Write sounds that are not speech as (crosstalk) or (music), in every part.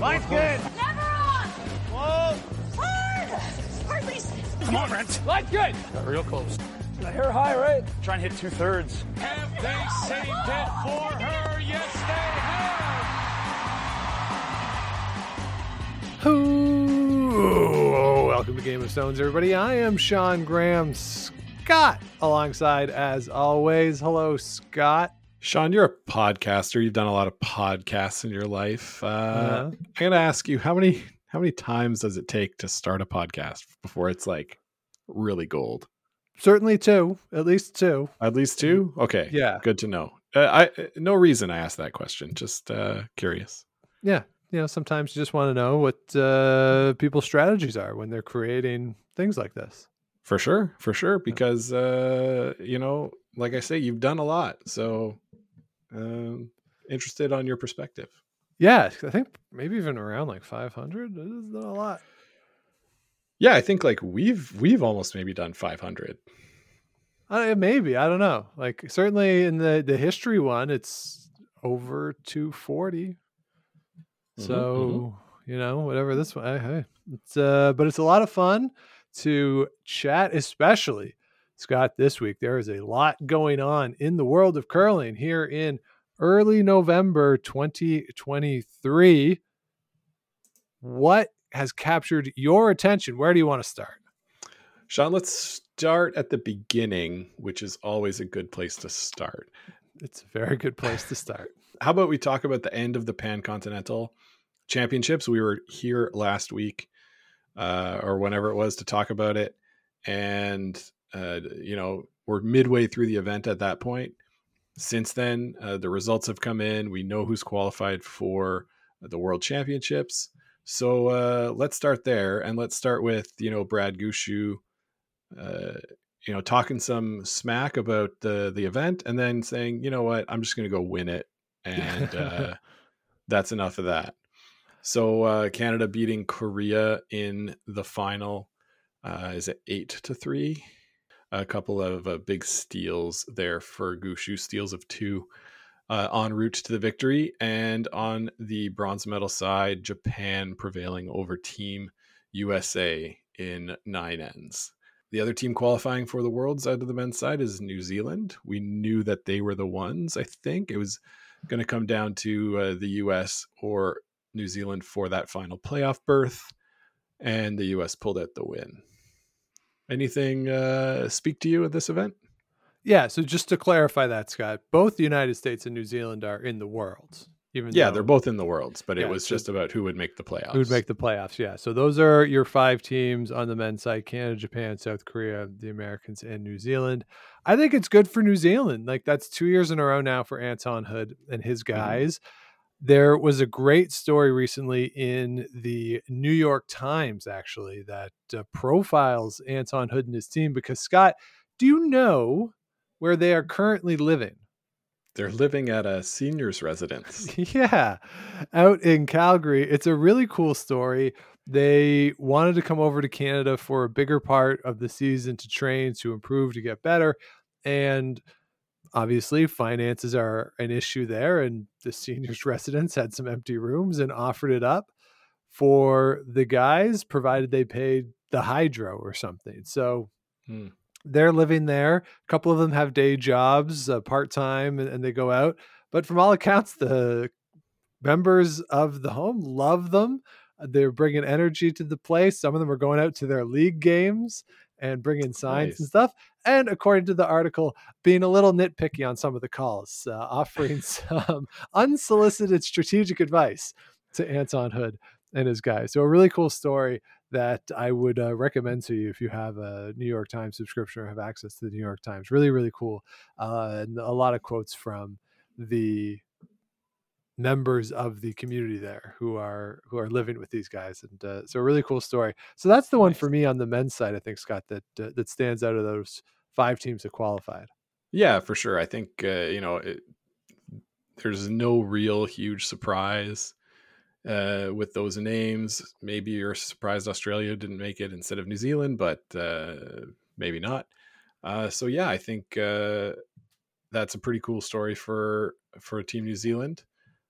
Line's good. Never on! Whoa. Hard! Hard, please. Come on, Brent. Line's good. Got real close. The hair high, right? Try and hit two thirds. Have they saved it for her? Yes, they have. Ooh, welcome to Game of Stones, everybody. I am Sean Graham Scott, alongside, as always. Hello, Scott. Sean, you're a podcaster. You've done a lot of podcasts in your life. Uh, Uh-huh. I'm gonna ask you how many how many times does it take to start a podcast before it's like really gold? Certainly two, at least two. At least two. Okay. Yeah. Good to know. Uh, I no reason I asked that question. Just uh, curious. Yeah. You know, sometimes you just want to know what uh, people's strategies are when they're creating things like this. For sure. For sure. Because uh, you know, like I say, you've done a lot. So um, interested on your perspective. Yeah, I think maybe even around like 500. This is not a lot. Yeah, I think like we've we've almost maybe done 500. Uh, maybe I don't know. Like certainly in the the history one, it's over 240. Mhm, So you know whatever this one, hey, hey, it's uh, but it's a lot of fun to chat, especially Scott. This week there is a lot going on in the world of curling here in early November 2023. What has captured your attention? Where do you want to start? Sean, let's start at the beginning, which is always a good place to start. It's a very good place to start. How about we talk about the end of the Pan Continental Championships? We were here last week, uh, or whenever it was, to talk about it, and uh, you know we're midway through the event at that point. Since then, uh, the results have come in. We know who's qualified for the World Championships. So uh, let's start there, and let's start with you know Brad Gushue, uh, you know talking some smack about the the event, and then saying, you know what, I'm just going to go win it, and uh, (laughs) that's enough of that. So uh, Canada beating Korea in the final uh, is it eight to three? A couple of uh, big steals there for Gushue, steals of two uh, en route to the victory. And on the bronze medal side, Japan prevailing over Team USA in nine ends. The other team qualifying for the Worlds out of the men's side is New Zealand. We knew that they were the ones. I think it was going to come down to uh, the US or New Zealand for that final playoff berth, and the US pulled out the win. Anything uh, speak to you at this event? Yeah, so just to clarify that, Scott, both the United States and New Zealand are in the worlds. Even Yeah, though they're both in the Worlds, but Yeah, it was so- just about who would make the playoffs. who would make the playoffs. Yeah, so those are your five teams on the men's side: Canada, Japan, South Korea, the Americans, and New Zealand. I think it's good for New Zealand. Like that's two years in a row now for Anton Hood and his Mm-hmm. There was a great story recently in the New York Times, actually, that uh, profiles Anton Hood and his team. Because Scott, do you know where they are currently living? They're living at a seniors residence. (laughs) yeah, out in Calgary. It's a really cool story. They wanted to come over to Canada for a bigger part of the season to train, to improve, to get better. And obviously, finances are an issue there. And the seniors' (laughs) residence had some empty rooms and offered it up for the guys, provided they paid the hydro or something. So Hmm. they're living there. A couple of them have day jobs, uh, part time, and, and they go out. But from all accounts, the members of the home love them. They're bringing energy to the place. Some of them are going out to their league games and bringing signs and stuff. And according to the article, being a little nitpicky on some of the calls, uh, offering (laughs) some unsolicited strategic advice to Anton Hood and his guys. So a really cool story that I would uh, recommend to you if you have a New York Times subscription or have access to the New York Times. Really, really cool. Uh, and a lot of quotes from the members of the community there who are who are living with these guys and uh, so a really cool story so that's the one for me on the men's side i think scott that uh, that stands out of those five teams have qualified Yeah, for sure. I think uh, you know it, there's no real huge surprise uh, with those names. Maybe you're surprised Australia didn't make it instead of New Zealand, but uh, maybe not. Uh, so yeah, I think uh, that's a pretty cool story for for Team New Zealand.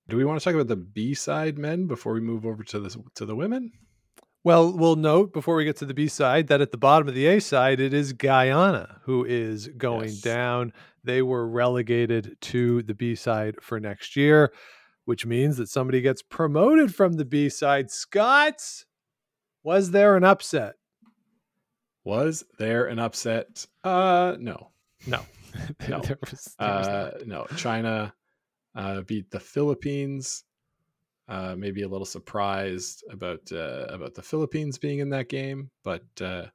Do we want to talk about the B side men before we move over to the to the women? Well, we'll note before we get to the B side that at the bottom of the A side, it is Guyana who is going Yes. down. They were relegated to the B side for next year, which means that somebody gets promoted from the B side. Scott, was there an upset? Was there an upset? Uh, no, No. (laughs) No. there was, there was uh, no. China uh, beat the Philippines. Uh, maybe a little surprised about uh, about the Philippines being in that game, but uh,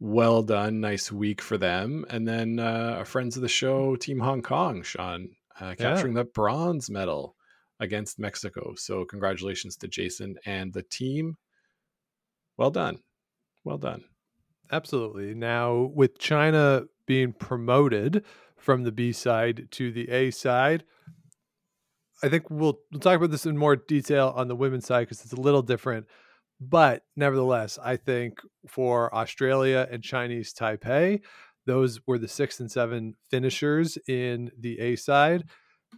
well done, nice week for them. And then uh, our friends of the show, Team Hong Kong, Sean, uh, capturing the bronze medal against Mexico. So congratulations to Jason and the team. Well done, well done. Absolutely. Now, with China being promoted from the B side to the A side, I think we'll we'll talk about this in more detail on the women's side because it's a little different. But nevertheless, I think for Australia and Chinese Taipei, those were the six and seven finishers in the A side.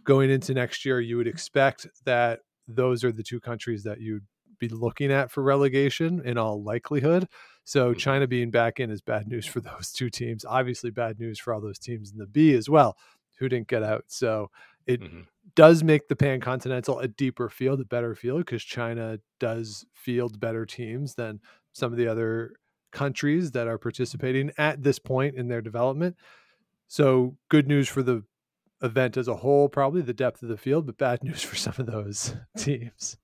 Going into next year, you would expect that those are the two countries that you'd be looking at for relegation in all likelihood. So Mhm. China being back in is bad news for (laughs) those two teams. Obviously, bad news for all those teams in the B as well who didn't get out. So it Mhm. Does make the Pan Continental a deeper field, a better field, because China does field better teams than some of the other countries that are participating at this point in their development. So good news for the event as a whole, probably the depth of the field, but bad (laughs) news for some of those teams.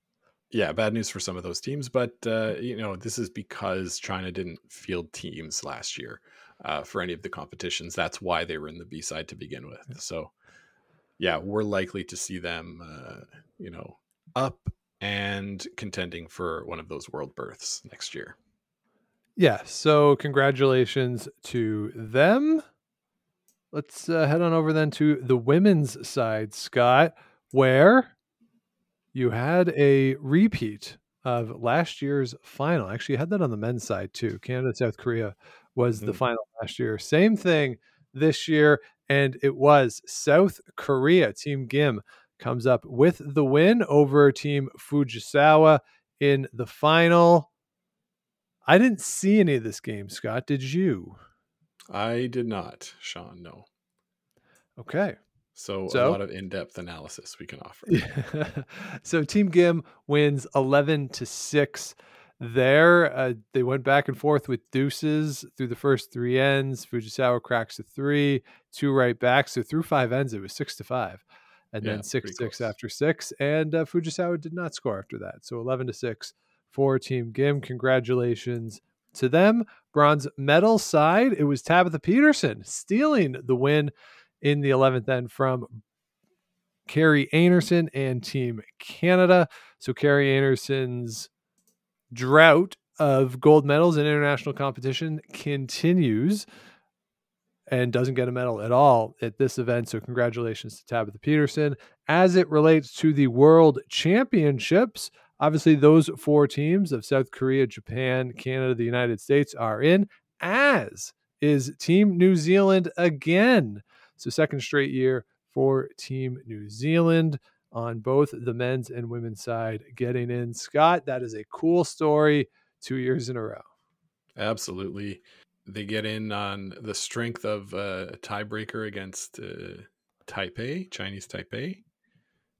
yeah, bad news for some of those teams, but uh, you know this is because China didn't field teams last year uh, for any of the competitions. That's why they were in the B side to begin with. So, yeah, we're likely to see them, uh, you know, up and contending for one of those world berths next year. Yeah. So congratulations to them. Let's uh, head on over then to the women's side, Scott, where you had a repeat of last year's final. Actually, you had that on the men's side too. Canada, South Korea was the Mhm. final last year. Same thing this year. And it was South Korea. Team Gim comes up with the win over Team Fujisawa in the final. I didn't see any of this game, Scott. Did you? I did not, Sean. No. Okay. So, So? a lot of in-depth analysis we can offer. (laughs) so Team Gim wins 11 to 6 there. Uh, they went back and forth with deuces through the first three ends. Fujisawa cracks a three, two right backs. So through five ends, it was 6 to 5. And Yeah, then 6 6 close. after 6. And uh, Fujisawa did not score after that. So 11 to 6 for Team Gim. Congratulations to them. Bronze medal side, it was Tabitha Peterson stealing the win in the 11th end from Kerri Einarson and Team Canada. So Kerri Einarson's drought of gold medals in international competition continues and doesn't get a medal at all at this event. So congratulations to Tabitha Peterson. As it relates to the World Championships, obviously those four teams of South Korea, Japan, Canada, the United States are in, as is Team New Zealand again. So second straight year for Team New Zealand on both the men's and women's side getting in. Scott, that is a cool story two years in a row. Absolutely. They get in on the strength of uh, a tiebreaker against uh, Taipei, Chinese Taipei.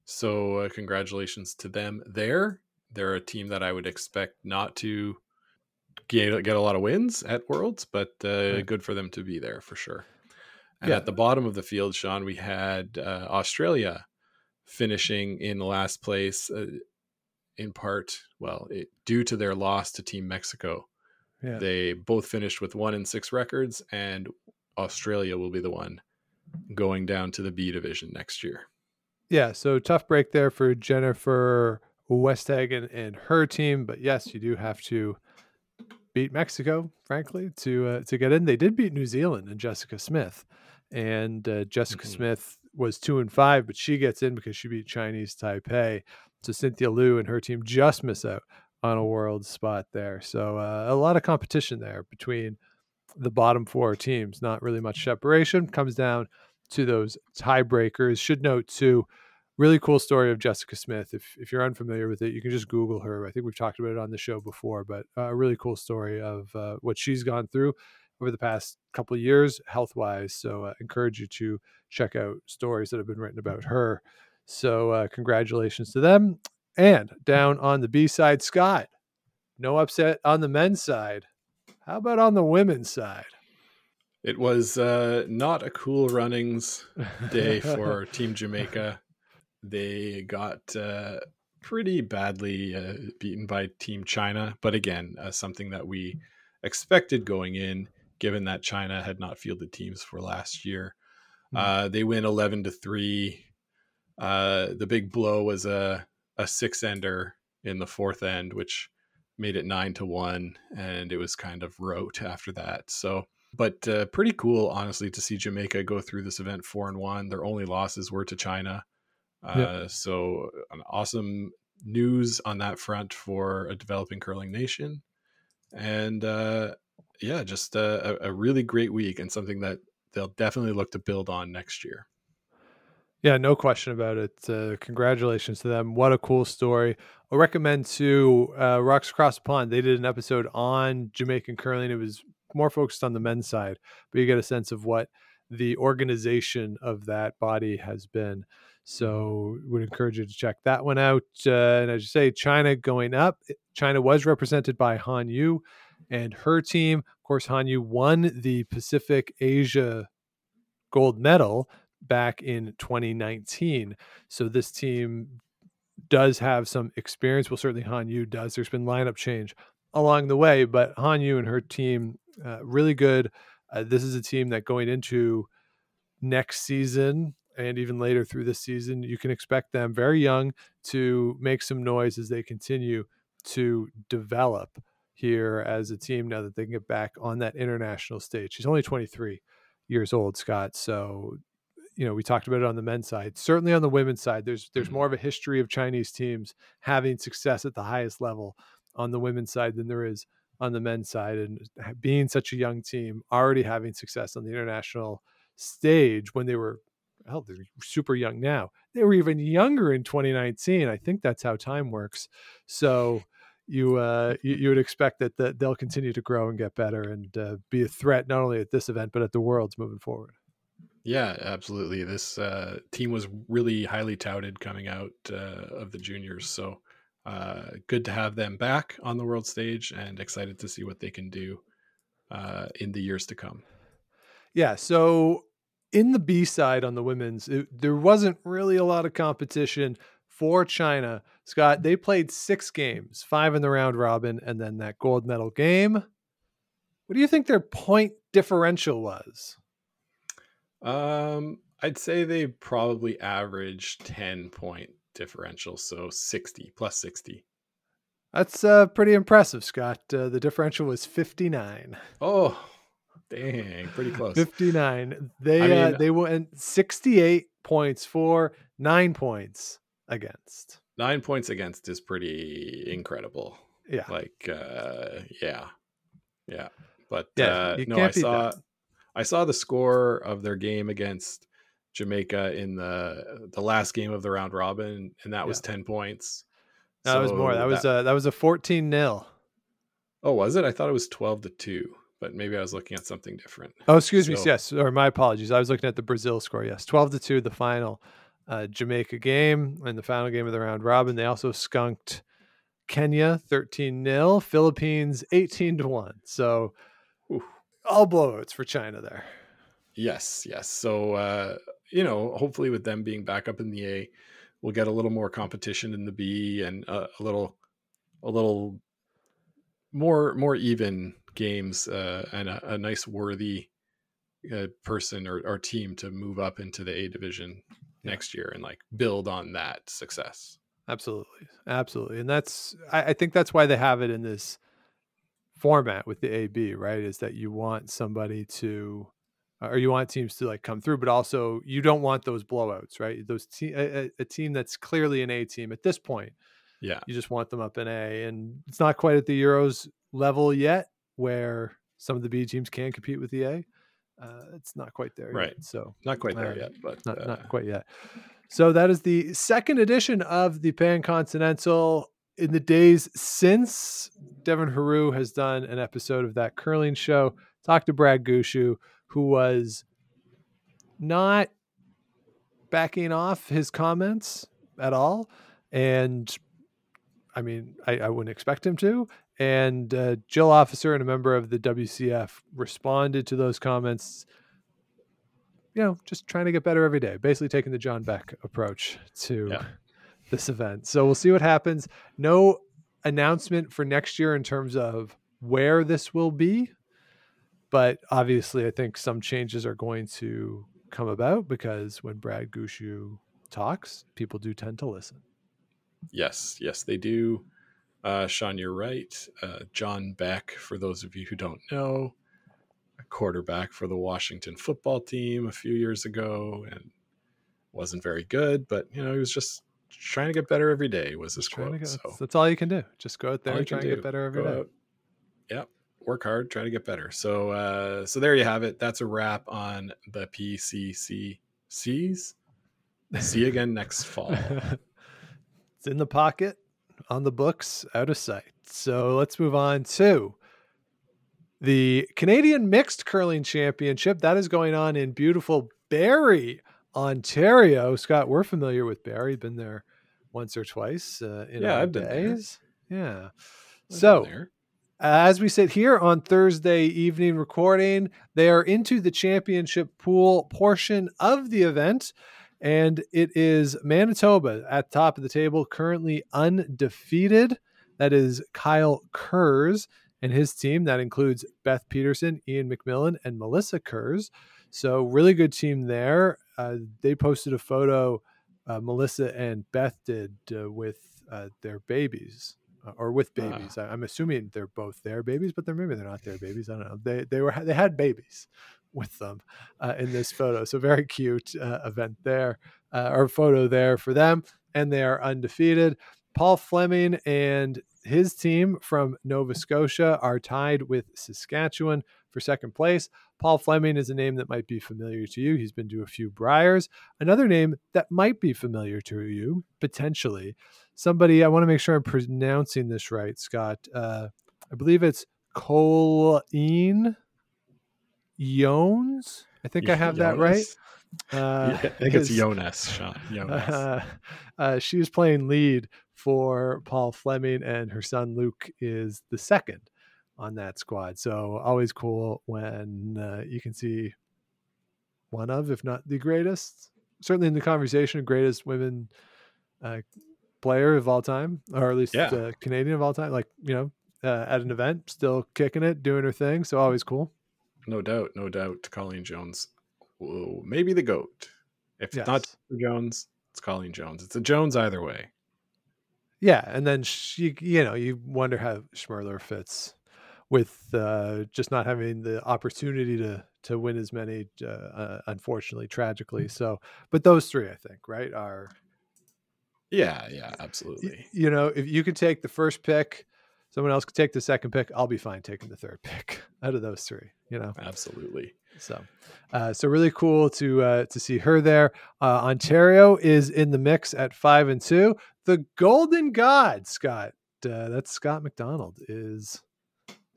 So, uh, congratulations to them there. They're a team that I would expect not to get, get a lot of wins at Worlds, but uh, Right. good for them to be there for sure. And Yeah. at the bottom of the field, Sean, we had uh, Australia finishing in last place, uh, in part, well, it, due to their loss to Team Mexico. Yeah. They both finished with one and six records, and Australia will be the one going down to the B division next year. Yeah, so tough break there for Jennifer Westhagen and her team, but yes, you do have to beat Mexico, frankly, to uh, to get in. They did beat New Zealand and Jessica Smith, and uh, Jessica Mhm. Smith was two and five, but she gets in because she beat Chinese Taipei. So Cynthia Liu and her team just miss out on a world spot there. So uh, a lot of competition there between the bottom four teams. Not really much separation. Comes down to those tiebreakers. Should note too, really cool story of Jessica Smith. If if you're unfamiliar with it, you can just Google her. I think we've talked about it on the show before, but uh, a really cool story of uh, what she's gone through over the past couple years, health wise. So, uh, encourage you to check out stories that have been written about her. So, uh, congratulations to them. And down on the B side, Scott. No upset on the men's side. How about on the women's side? It was uh, not a cool runnings day (laughs) for Team Jamaica. They got uh, pretty badly uh, beaten by Team China, but again, uh, something that we expected going in, given that China had not fielded teams for last year. Mhm. they win eleven to three. Uh, the big blow was a a six ender in the fourth end, which made it nine to one, and it was kind of rote after that. So, but uh, pretty cool, honestly, to see Jamaica go through this event four and one. Their only losses were to China. Uh, Yep. So, an awesome news on that front for a developing curling nation, and uh, yeah, just a, a a really great week and something that they'll definitely look to build on next year. Yeah, no question about it. Uh, congratulations to them. What a cool story. I recommend to uh, Rocks Across the Pond. They did an episode on Jamaican curling. It was more focused on the men's side, but you get a sense of what the organization of that body has been. So, would encourage you to check that one out. Uh, and as you say, China going up. China was represented by Han Yu and her team. Of course, Han Yu won the Pacific Asia gold medal back in 2019. So this team does have some experience. Well, certainly Han Yu does. There's been lineup change along the way, but Han Yu and her team uh, really good. Uh, this is a team that going into next season and even later through this season, you can expect them very young to make some noise as they continue to develop here as a team now that they can get back on that international stage. She's only 23 years old, Scott. So, you know, we talked about it on the men's side. Certainly on the women's side, there's there's Mhm. more of a history of Chinese teams having success at the highest level on the women's side than there is on the men's side. And being such a young team, already having success on the international stage when they were hell, they're super young now. They were even younger in 2019. I think that's how time works. So you uh, you, you would expect that, that they'll continue to grow and get better and uh, be a threat not only at this event but at the worlds moving forward. Yeah, absolutely. This uh, team was really highly touted coming out uh, of the juniors. So uh, good to have them back on the world stage and excited to see what they can do uh, in the years to come. Yeah. So in the B side on the women's, it, there wasn't really a lot of competition for China. Scott, they played six games, five in the round robin, and then that gold medal game. What do you think their point differential was? Um, I'd say they probably averaged 10 point differential. So 60 plus 60. That's uh, pretty impressive, Scott. Uh, the differential was 59. Oh, dang. Pretty close. 59. They I mean- uh, they went 68 points for, 9 points against. Nine points against is pretty incredible. Yeah. like uh yeah yeah but Yeah, uh you no i saw that. I saw the score of their game against jamaica in the the last game of the round robin and that was 10 points That was more. So That was uh, that was a 14 nil. oh was it i thought it was 12 to 2 but maybe i was looking at something different Oh, excuse me. Yes, or my apologies. I was looking at the Brazil score. Yes, 12 to 2 the final uh, Jamaica game and the final game of the round robin. They also skunked Kenya 13 0, Philippines 18 to 1. So. All blowouts for China there. Yes, yes. So uh, you know, hopefully with them being back up in the A, we'll get a little more competition in the B and uh, a little, a little more more even games uh, and a, a nice worthy uh, person or, or team to move up into the A division next year and like build on that success. Absolutely. Absolutely. And that's, I, I think that's why they have it in this format with the AB, right? Is that you want somebody to, or you want teams to like come through, but also you don't want those blowouts, right? Those te- a, a- team that's clearly an A team at this point, Yeah, you just want them up in A. And it's not quite at the Euros level yet where some of the B teams can compete with the A. Uh, it's not quite there Right. yet. So not quite there Uh, yet, but not, uh, not quite yet. So that is the second edition of the Pan Continental. In the days since Devin Heroux has done an episode of that curling show, talked to Brad Gushue, who was not backing off his comments at all. And I mean, I, I wouldn't expect him to. And uh, Jill Officer and a member of the WCF responded to those comments, you know, just trying to get better every day, basically taking the John Beck approach to Yeah. This event. So we'll see what happens. No announcement for next year in terms of where this will be. But obviously, I think some changes are going to come about because when Brad Gushue talks, people do tend to listen. Yes, yes, they do. Uh, Sean, you're right. Uh, John Beck, for those of you who don't know, a quarterback for the Washington football team a few years ago, and wasn't very good, but you know he was just trying to get better every day. Was this Trying quote? go- So That's all you can do. Just go out there and try and get better every go day. out, Yep, work hard, try to get better. So, uh, so there you have it. That's a wrap on the PCCCs. See you again next fall. (laughs) it's in the pocket, on the books, out of sight. So let's move on to the Canadian Mixed Curling Championship. That is going on in beautiful Barrie, Ontario. Scott, we're familiar with Barrie. Been there once or twice uh, in Yeah, our I've days. Yeah. I've So as we sit here on Thursday evening recording, they are into the championship pool portion of the event. And it is Manitoba at the top of the table, currently undefeated. That is Kyle Kurz and his team. That includes Beth Peterson, Ian McMillan, and Melissa Kurz. So, really good team there. Uh, they posted a photo, uh, Melissa and Beth did, uh, with uh, their babies uh, or with Ah. babies. I, I'm assuming they're both their babies, but they're maybe they're not their babies. I don't know. They they were they had babies (laughs) with them uh, in this photo. So very cute uh, event there uh, or photo there for them, and they are undefeated. Paul Fleming and his team from Nova Scotia are tied with Saskatchewan for second place. Paul Fleming is a name that might be familiar to you. He's been to a few Briers. Another name that might be familiar to you, potentially. Somebody, I want to make sure I'm pronouncing this right, Scott. Uh, I believe it's Colleen Jones. I think I have that right. (laughs) Uh, Yeah, I think it's Jonas, Sean. Jonas. uh, (laughs) uh, she was playing lead for Paul Fleming, and her son Luke is the second on that squad. So always cool when uh, you can see one of, if not the greatest, certainly in the conversation, greatest women uh, player of all time, or at least Yeah. uh, Canadian of all time. Like you know, uh, at an event, still kicking it, doing her thing. So always cool. No doubt, no doubt. Colleen Jones, Whoa, maybe the goat. If it's not Jones, it's Colleen Jones. It's a Jones either way. Yeah, and then she, you know, you wonder how Schmirler fits with uh, just not having the opportunity to to win as many, uh, uh, unfortunately, tragically. So, but those three, I think, right, are Yeah, yeah, absolutely. you know, if you could take the first pick, someone else could take the second pick. I'll be fine taking the third (laughs) pick out of those three. You know, Absolutely. so, uh, so really cool to uh, to see her there. Uh, Ontario is in the mix at five and two. The Golden God, Scott. Uh, that's Scott McDonald is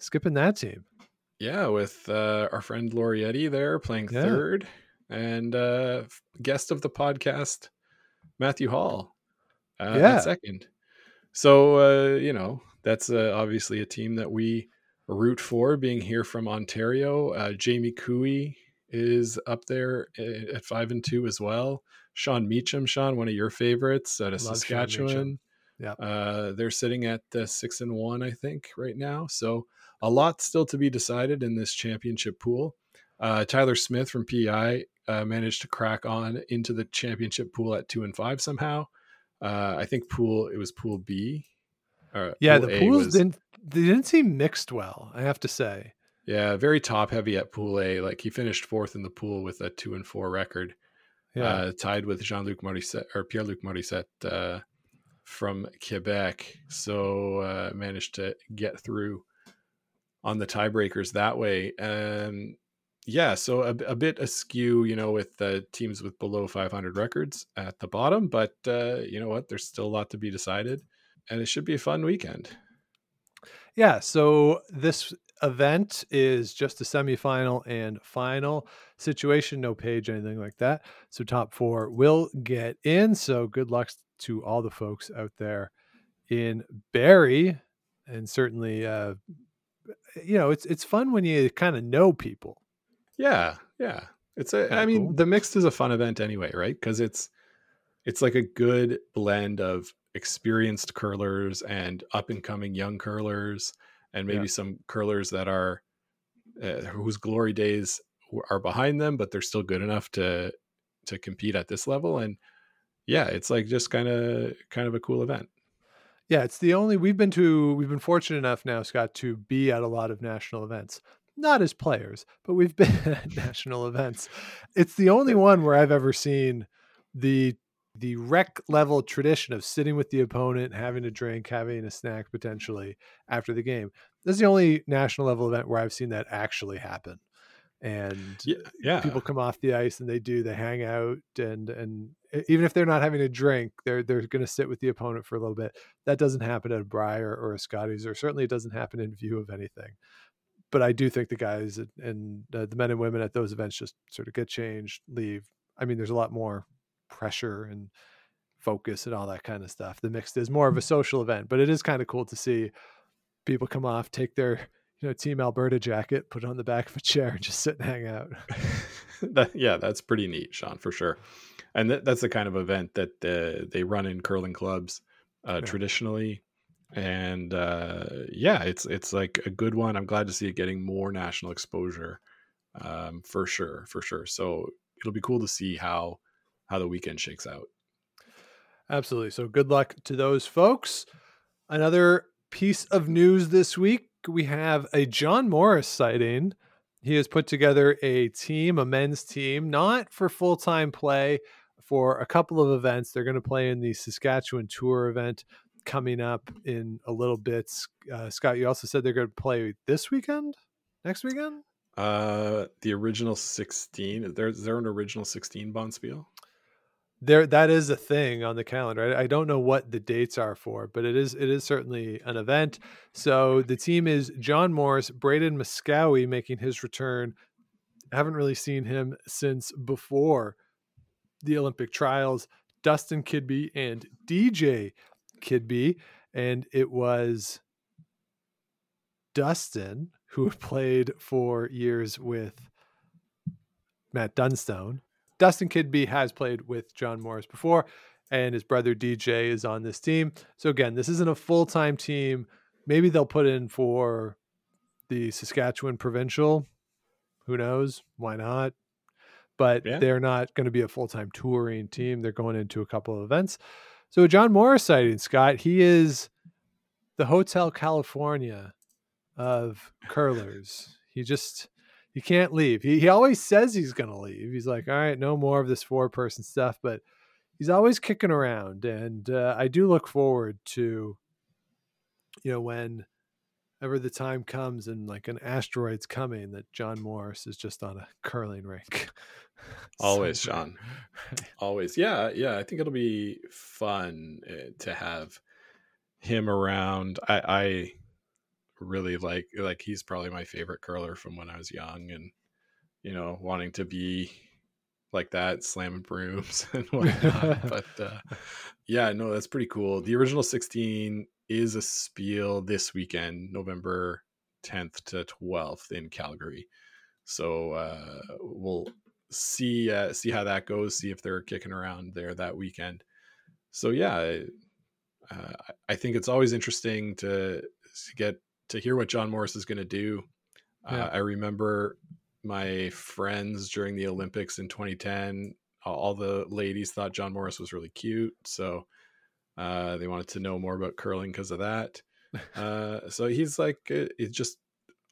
skipping that team. Yeah, with uh, our friend Laurietti there playing Yeah. third, and uh, guest of the podcast, Matthew Hall, uh, Yeah. second. So uh, you know that's uh, obviously a team that we root for. Being here from Ontario, uh, Jamie Cooey is up there at five and two as well. Sean Meachem, Sean, one of your favorites out of Love Saskatchewan. Yeah. Uh, they're sitting at uh, six and one, I think, right now. So a lot still to be decided in this championship pool. Uh, Tyler Smith from PI uh, managed to crack on into the championship pool at two and five somehow. Uh, I think pool it was pool B. or Yeah, pool the A pools was- didn't they didn't seem mixed well. I have to say. Yeah, very top heavy at pool A. Like he finished fourth in the pool with a two and four record. Yeah, uh, tied with Jean Luc Morissette or Pierre Luc Morissette uh, from Quebec. So uh, managed to get through on the tiebreakers that way. Um, yeah, so a, a bit askew, you know, with the teams with below 500 records at the bottom, but uh, you know what? There's still a lot to be decided, and it should be a fun weekend. Yeah, so this event is just a semifinal and final situation, no page, anything like that. So top four will get in. So good luck to all the folks out there in Barrie, and certainly, uh, you know, it's it's fun when you kind of know people. Yeah, yeah. It's a. Kinda I mean, cool. the mixed is a fun event anyway, right? Because it's it's like a good blend of experienced curlers and up and coming young curlers, and maybe Yeah. some curlers that are uh, whose glory days are behind them, but they're still good enough to to compete at this level. And yeah, it's like just kind of kind of a cool event. Yeah, it's the only we've been to. We've been fortunate enough now, Scott, to be at a lot of national events. Not as players, but we've (laughs) been at national events. It's the only one where I've ever seen the the rec level tradition of sitting with the opponent, having a drink, having a snack potentially after the game. This is the only national level event where I've seen that actually happen. And Yeah, yeah. people come off the ice and they do they hang out and and even if they're not having a drink they're they're going to sit with the opponent for a little bit. That doesn't happen at a brier or a scotties or certainly it doesn't happen in view of anything. But i do think the guys and, and uh, the men and women at those events just sort of get changed leave. I mean there's a lot more pressure and focus and all that kind of stuff. The mixed is more of a social event but it is kind of cool to see people come off take their you know team alberta jacket put it on the back of a chair and just sit and hang out (laughs) that, yeah, that's pretty neat, Sean, for sure. And that, that's the kind of event that uh, they run in curling clubs uh, Yeah. traditionally. And uh, yeah, it's it's like a good one. I'm glad to see it getting more national exposure, um, for sure, for sure. So it'll be cool to see how how the weekend shakes out. Absolutely. So good luck to those folks. Another piece of news this week we have a John Morris sighting. He has put together a team, a men's team, not for full time play, for a couple of events. They're going to play in the Saskatchewan Tour event coming up in a little bit. Uh, Scott, you also said they're going to play this weekend, next weekend? Uh, the original 16. Is there, is there an original 16 Bonspiel? There that is a thing on the calendar. I, I don't know what the dates are for, but it is it is certainly an event. So the team is John Morris, Braeden Moskowy making his return. I haven't really seen him since before the Olympic trials. Dustin Kidby and DJ Kidby, and it was Dustin who (laughs) played for years with Matt Dunstone. Dustin Kidby has played with John Morris before, and his brother DJ is on this team. So again, this isn't a full time team. Maybe they'll put in for the Saskatchewan provincial. Who knows? Why not? But Yeah. they're not going to be a full time touring team. They're going into a couple of events. So John Morris sighting, Scott, he is the Hotel California of curlers. He just he can't leave. He he always says he's going to leave. He's like, all right, no more of this four person stuff, but he's always kicking around, and uh, I do look forward to, you know, when ever the time comes and like an asteroid's coming that John Morris is just on a curling rink. (laughs) Always, Sean. (laughs) Always. Yeah, yeah. I think it'll be fun uh, to have him around. I, I really like like he's probably my favorite curler from when I was young, and you know, wanting to be like that, slamming brooms (laughs) and whatnot. (laughs) but uh, yeah, no, that's pretty cool. The original sixteen is a spiel this weekend, November tenth to twelfth in Calgary. So uh, we'll see uh, see how that goes. See if they're kicking around there that weekend. So yeah, uh, I think it's always interesting to, to get to hear what John Morris is going to do. Yeah. Uh, I remember my friends during the Olympics in 2010. All, the ladies thought John Morris was really cute, so uh, they wanted to know more about curling because of that. (laughs) Uh, so he's like uh, it's just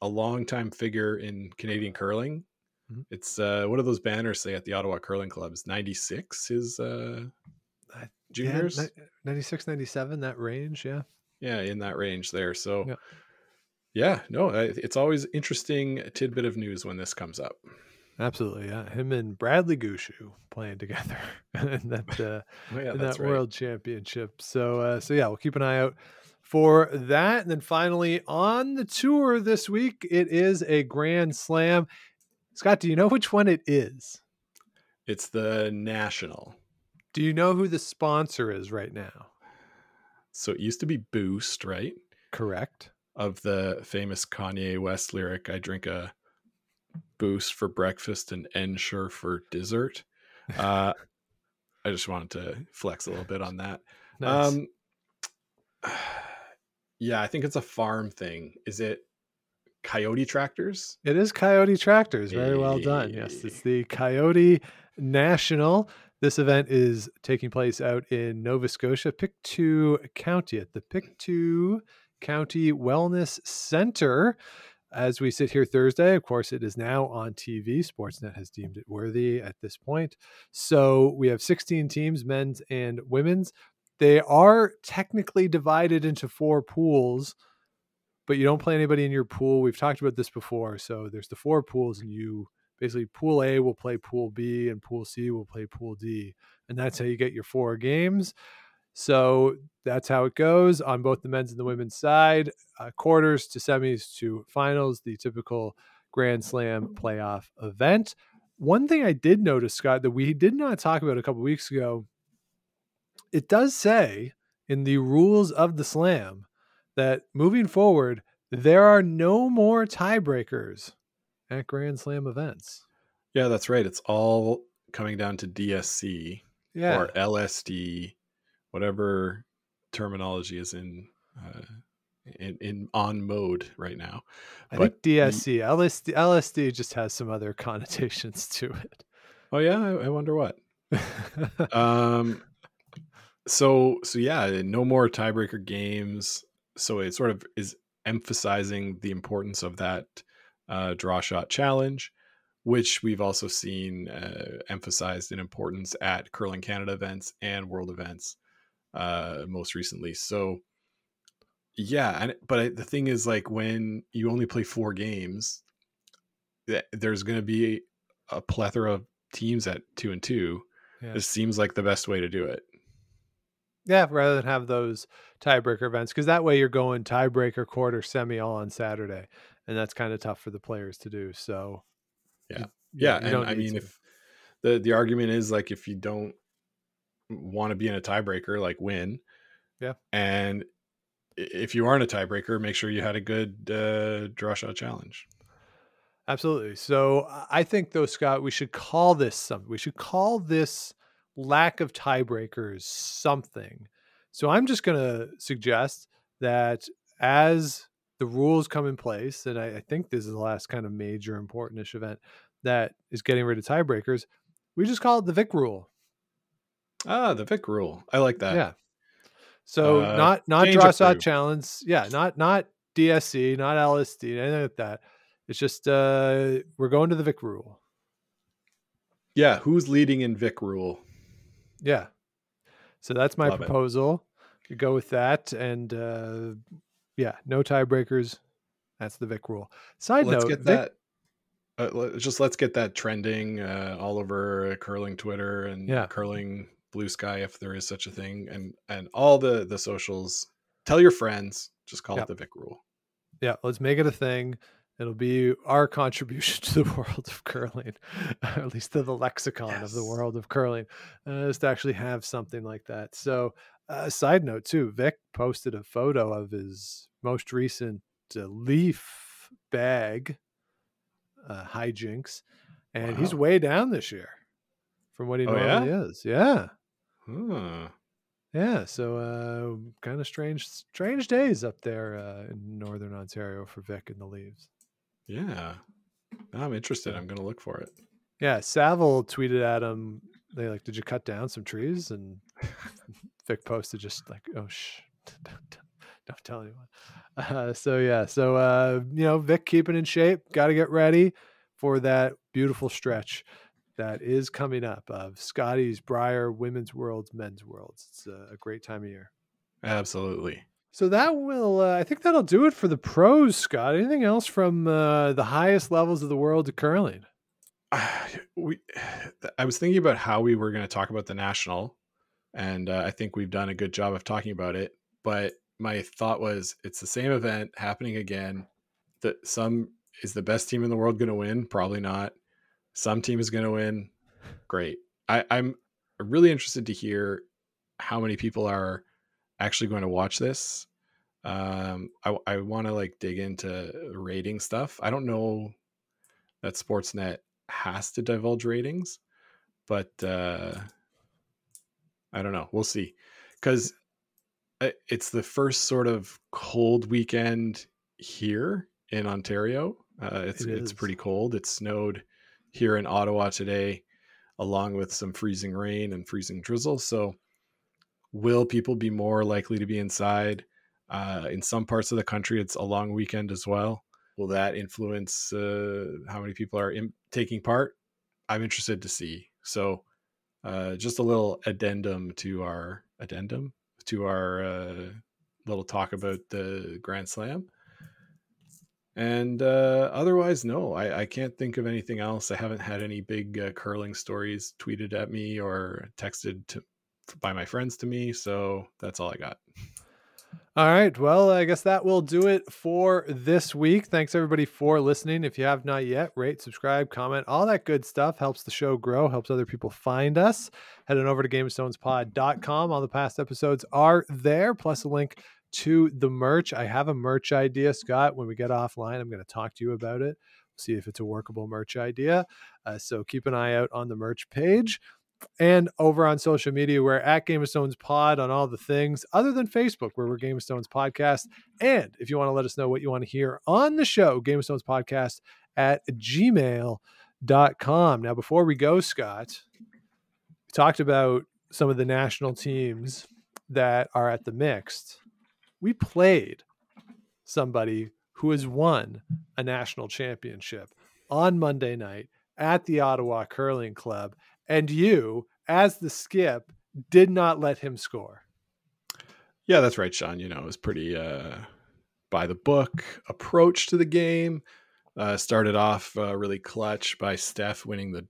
a long time figure in Canadian curling. Mhm. It's uh, what do those banners say at the Ottawa Curling Clubs? Ninety six his uh, juniors. Yeah, 96, 97, that range. Yeah. yeah in that range there so Yeah. Yeah, no, it's always interesting tidbit of news when this comes up. Absolutely, yeah. Him and Bradley Gushue playing together (laughs) in that (laughs) uh, Oh, yeah, in that right. World Championship. So, uh, so yeah, we'll keep an eye out for that. And then finally on the tour this week, it is a Grand Slam. Scott, do you know which one it is? It's the national. Do you know who the sponsor is right now? So it used to be Boost, right? Correct. Of the famous Kanye West lyric, I drink a Boost for breakfast and Ensure for dessert. (laughs) Uh, I just wanted to flex a little bit on that. Nice. Um, (sighs) yeah, I think it's a farm thing. Is it KIOTI Tractors? It is KIOTI Tractors. Very well done. Yes, it's the KIOTI National. This event is taking place out in Nova Scotia, Pictou County at the Pictou County Wellness Center. As we sit here Thursday, of course, it is now on TV. Sportsnet has deemed it worthy at this point. So we have 16 teams, men's and women's. They are technically divided into four pools but you don't play anybody in your pool. We've talked about this before. So there's the four pools, and you basically pool A will play pool B, and pool C will play pool D, and that's how you get your four games. So that's how it goes on both the men's and the women's side. Uh, quarters to semis to finals, the typical Grand Slam playoff event. One thing I did notice, Scott, that we did not talk about a couple weeks ago, it does say in the rules of the slam that moving forward, there are no more tiebreakers at Grand Slam events. Yeah, that's right. It's all coming down to DSC Yeah. or LSD, whatever terminology is in uh, in, in on mode right now. I but think DSC, LSD, LSD just has some other (laughs) connotations to it. Oh yeah, I, I wonder what. (laughs) Um, so so yeah, no more tiebreaker games. So it sort of is emphasizing the importance of that uh, draw shot challenge, which we've also seen uh, emphasized in importance at Curling Canada events and World events uh, most recently. So yeah, and but I, the thing is, like when you only play four games, th- there's going to be a plethora of teams at two and two. Yeah. This seems like the best way to do it. yeah, rather than have those tiebreaker events, because that way you're going tiebreaker, quarter, semi all on Saturday, and that's kind of tough for the players to do. So, Yeah. you- Yeah, you and I mean, to. if the the argument is like if you don't want to be in a tiebreaker, like win. Yeah. And if you aren't a tiebreaker, make sure you had a good uh, draw shot challenge. Absolutely. So I- think though, Scott, we should call this something. We should call this lack of tiebreakers something. So I'm just going to suggest that as the rules come in place, and I, I think this is the last kind of major important-ish event that is getting rid of tiebreakers, we just call it the Vic rule. Ah, the Vic rule. I like that. yeah. So Uh, not not draw shot challenge. Yeah, not not DSC, not LSD, anything like that. It's just uh we're going to the Vic rule. Yeah. Who's leading in Vic rule? Yeah. So that's my Love it. proposal. You go with that, and uh, yeah, no tiebreakers. That's the Vic rule. Side let's note: get Vic- that. Uh, let- just let's get that trending uh, all over curling Twitter and Yeah. curling Blue Sky if there is such a thing, and and all the the socials. Tell your friends. Just call Yep. it the Vic rule. yeah, let's make it a thing. It'll be our contribution (laughs) to the world of curling, (laughs) or at least to the lexicon of the world of curling, uh, is to actually have something like that. So, uh, side note too, Vic posted a photo of his most recent uh, leaf bag uh, hijinks, and he's way down this year from what he Oh, yeah? normally is. Yeah. Huh. Yeah, so uh, kind of strange, strange days up there uh, in northern Ontario for Vic and the Leaves. Yeah. I'm interested. I'm gonna look for it. Yeah, Saville tweeted at him. They like, did you cut down some trees? And (laughs) Vic posted just like, oh shh, (laughs) don't, don't tell anyone. Uh, so yeah, so uh, you know, Vic keeping in shape. Got to get ready for that beautiful stretch that is coming up of Scotties Brier Women's Worlds, Men's Worlds. It's a, a great time of year. Absolutely. So that will, uh, I think that'll do it for the pros, Scott. Anything else from uh, the highest levels of the world to curling? (sighs) we, (sighs) I was thinking about how we were going to talk about the national, and uh, I think we've done a good job of talking about it. But my thought was, it's the same event happening again. That some is the best team in the world going to win? Probably not. Some team is going to win. Great. I, I'm really interested to hear how many people are actually going to watch this. Um, I, I want to like dig into rating stuff. I don't know that Sportsnet has to divulge ratings, but uh, I don't know. We'll see because it's the first sort of cold weekend here in Ontario. Uh, it's it it's pretty cold. It snowed here in Ottawa today, along with some freezing rain and freezing drizzle. So Will people be more likely to be inside? Uh, in some parts of the country, it's a long weekend as well. Will that influence uh, how many people are in, taking part? I'm interested to see. So, uh, just a little addendum to our addendum to our uh, little talk about the Grand Slam. And uh, otherwise, no, I, I, can't think of anything else. I haven't had any big uh, curling stories tweeted at me or texted to, by my friends to me. So that's all I got. All right. Well, I guess that will do it for this week. Thanks everybody for listening. If you have not yet, rate, subscribe, comment, all that good stuff helps the show grow, helps other people find us. Head on over to gameofstonespod.com. All the past episodes are there, plus a link to the merch. I have a merch idea, Scott. When we get offline, I'm going to talk to you about it, see if it's a workable merch idea. Uh, so keep an eye out on the merch page and over on social media. We're at Game of Stones Pod on all the things other than Facebook, where we're Game of Stones Podcast. And if you want to let us know what you want to hear on the show, Game of Stones Podcast at gmail.com. Now, before we go, Scott, we talked about some of the national teams that are at the mixed. We played somebody who has won a national championship on Monday night at the Ottawa Curling Club and you, as the skip, did not let him score. Yeah, that's right, Sean. You know, it was pretty uh, by the book approach to the game. Uh, started off uh, really clutch by Steph winning the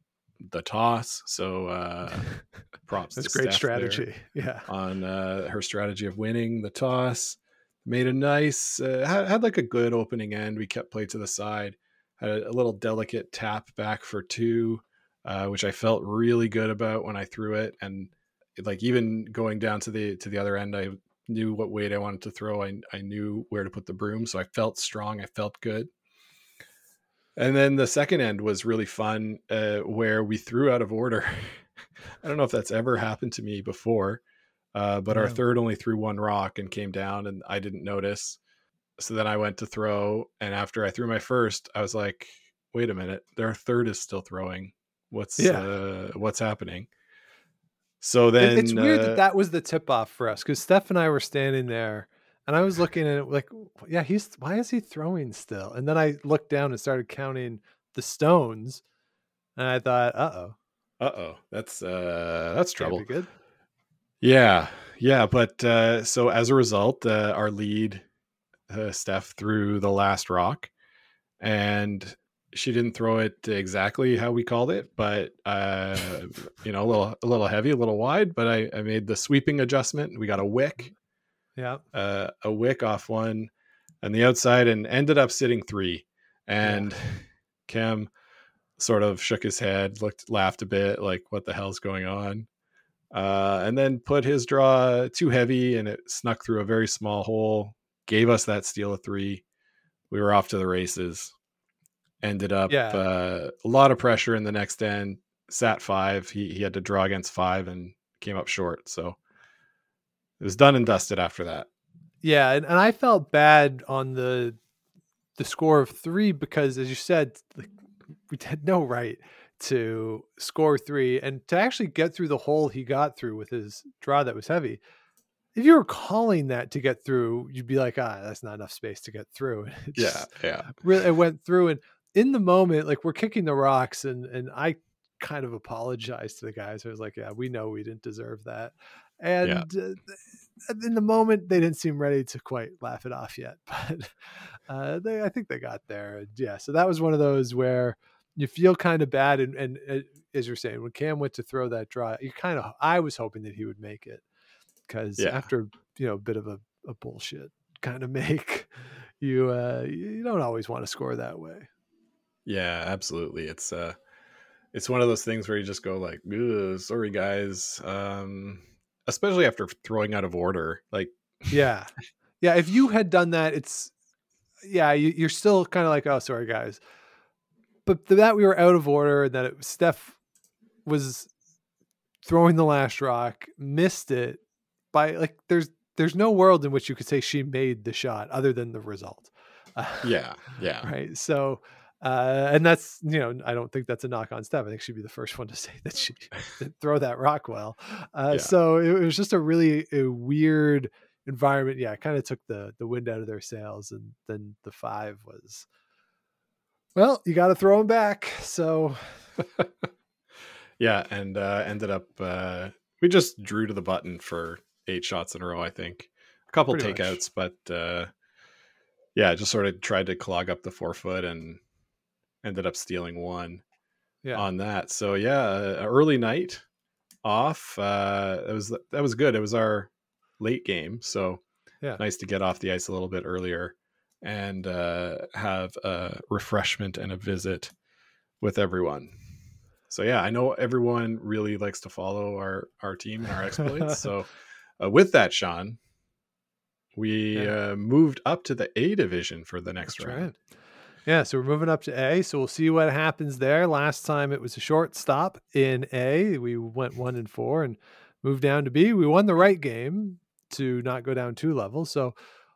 the toss. So uh, (laughs) props. That's great strategy. Yeah, on uh, her strategy of winning the toss. Made a nice, uh, had, had like a good opening end. We kept play to the side. Had a, a little delicate tap back for two uh, which I felt really good about when I threw it. And like even going down to the to the other end, I knew what weight I wanted to throw. I I knew where to put the broom, so I felt strong. I felt good. And then the second end was really fun, uh, where we threw out of order. (laughs) I don't know if that's ever happened to me before, uh, but yeah. our third only threw one rock and came down, and I didn't notice. So then I went to throw, and after I threw my first, I was like, "Wait a minute, their third is still throwing." What's yeah. uh, what's happening? So then it's weird uh, that that was the tip off for us because Steph and I were standing there and I was looking at it like, yeah, he's why is he throwing still? And then I looked down and started counting the stones, and I thought, uh oh, uh oh, that's uh that's trouble. Good. Yeah, yeah, but uh, so as a result, uh, our lead, uh, Steph, threw the last rock, and she didn't throw it exactly how we called it, but uh, you know, a little a little heavy, a little wide. But I, I made the sweeping adjustment. We got a wick, yeah, uh, a wick off one, and the outside, and ended up sitting three. And yeah. Cam sort of shook his head, looked, laughed a bit, like what the hell's going on, uh, and then put his draw too heavy, and it snuck through a very small hole. Gave us that steal of three. We were off to the races ended up yeah. uh, a lot of pressure in the next end. Sat five. He he had to draw against five and came up short. So it was done and dusted after that. Yeah, and, and I felt bad on the the score of three because, as you said, like, we (laughs) had no right to score three and to actually get through the hole he got through with his draw that was heavy. If you were calling that to get through, you'd be like, ah, that's not enough space to get through. (laughs) yeah, yeah. Really, it went through, and in the moment, like we're kicking the rocks, and and I kind of apologized to the guys. I was like, yeah, we know we didn't deserve that, and yeah. uh, in the moment they didn't seem ready to quite laugh it off yet, (laughs) but uh, they I think they got there. Yeah, so that was one of those where you feel kind of bad, and, and uh, as you're saying, when Cam went to throw that draw, you kind of I was hoping that he would make it because Yeah. after you know a bit of a, a bullshit kind of (laughs) make, you uh, you don't always want to score that way. Yeah, absolutely. It's uh it's one of those things where you just go like, "Ugh, sorry guys. Um especially after throwing out of order. Like Yeah. Yeah. If you had done that, it's, yeah, you, you're still kind of like, oh, sorry, guys. But that we were out of order and that it, Steph was throwing the last rock, missed it by like, there's, there's no world in which you could say she made the shot other than the result. Uh, (laughs) yeah, yeah. Right. So, uh, and that's, you know, I don't think that's a knock on Steph. I think she'd be the first one to (laughs) say that she throw that rock well. Uh, Yeah. So it, it was just a really a weird environment. Yeah, it kind of took the the wind out of their sails, and then the five was, well, you got to throw them back. So (laughs) yeah, and uh ended up uh we just drew to the button for eight shots in a row, I think. A couple Pretty much. takeouts, but uh yeah, just sort of tried to clog up the four-foot and ended up stealing one. yeah, on that. So yeah, early night off. Uh, that was that was good. It was our late game, so Yeah. nice to get off the ice a little bit earlier and uh, have a refreshment and a visit with everyone. So yeah, I know everyone really likes to follow our our team and our exploits. (laughs) so uh, with that, Sean, we Yeah. uh, moved up to the A division for the next That's round. right. Yeah, so we're moving up to A. So we'll see what happens there. Last time it was a short stop in A. We went one and four and moved down to B. We won the right game to not go down two levels. So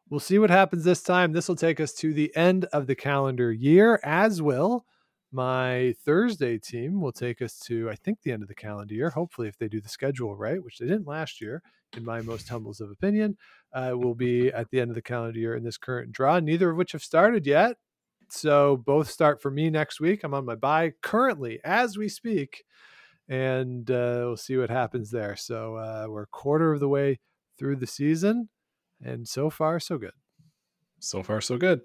we'll see what happens this time. This will take us to the end of the calendar year, as will my Thursday team will take us to, I think, the end of the calendar year. Hopefully, if they do the schedule right, which they didn't last year, in my most humbles of opinion, uh, will be at the end of the calendar year in this current draw, neither of which have started yet. So both start for me next week. I'm on my bye currently as we speak, and uh, we'll see what happens there. So uh, we're a quarter of the way through the season, and so far so good. So far, so good.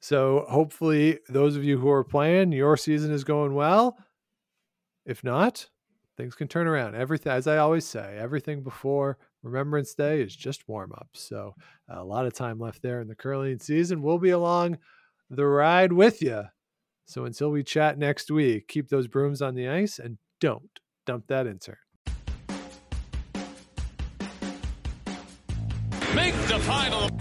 So hopefully, those of you who are playing, your season is going well. If not, things can turn around. Everything, as I always say, everything before Remembrance Day is just warm up. So a lot of time left there in the curling season. We'll be along the ride with you. So until we chat next week, keep those brooms on the ice and don't dump that insert. Make the final.